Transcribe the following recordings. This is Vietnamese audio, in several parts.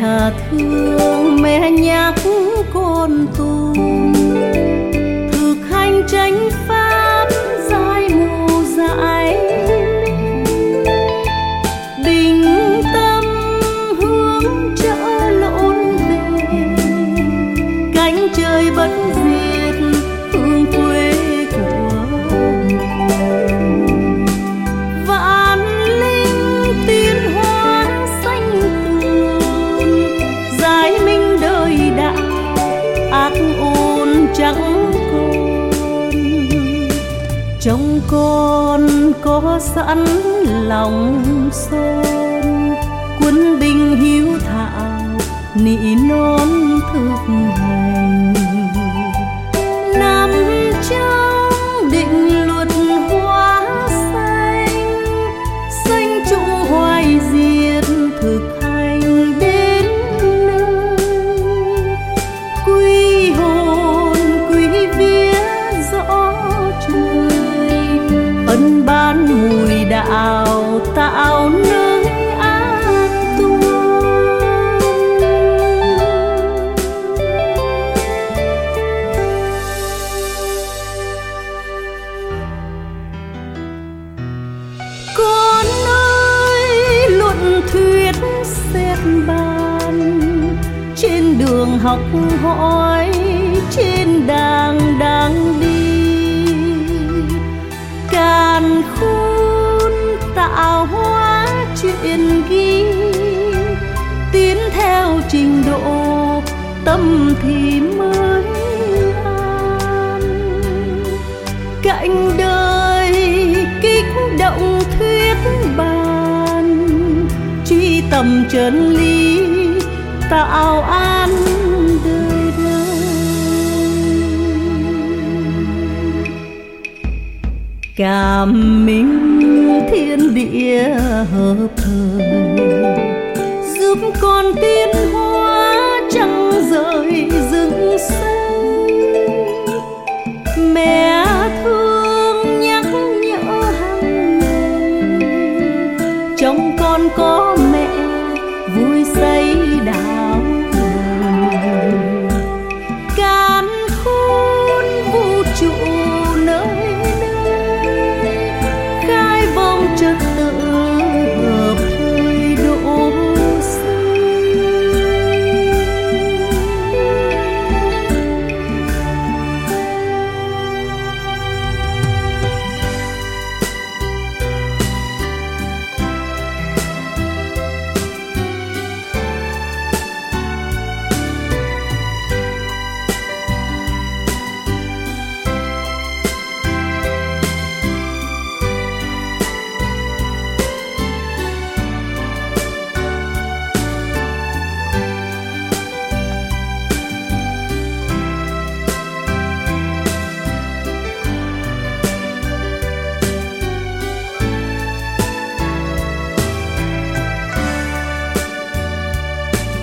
thương mẹ nhắc con tu thực hành tránh pháp giải mù dại bình tâm hướng trở lộn về. Cánh trời bất trong con có sẵn lòng son quân binh hiếu thảo nỉ non thực hành xếp xét bàn trên đường học hỏi, trên đàng đang đi. Càn khôn tạo hóa chuyện ghi. Tiến theo trình độ, tâm thì mới an. Cạnh truy chân lý tạo an đời đời. Cảm minh thiên địa hợp thời.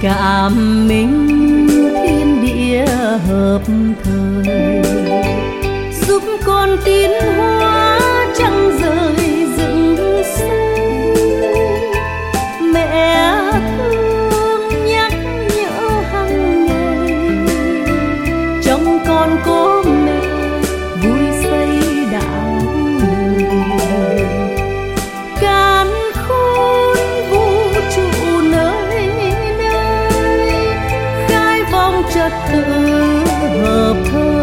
Cảm minh thiên địa hợp thời. Giúp con tin The. hợp thơ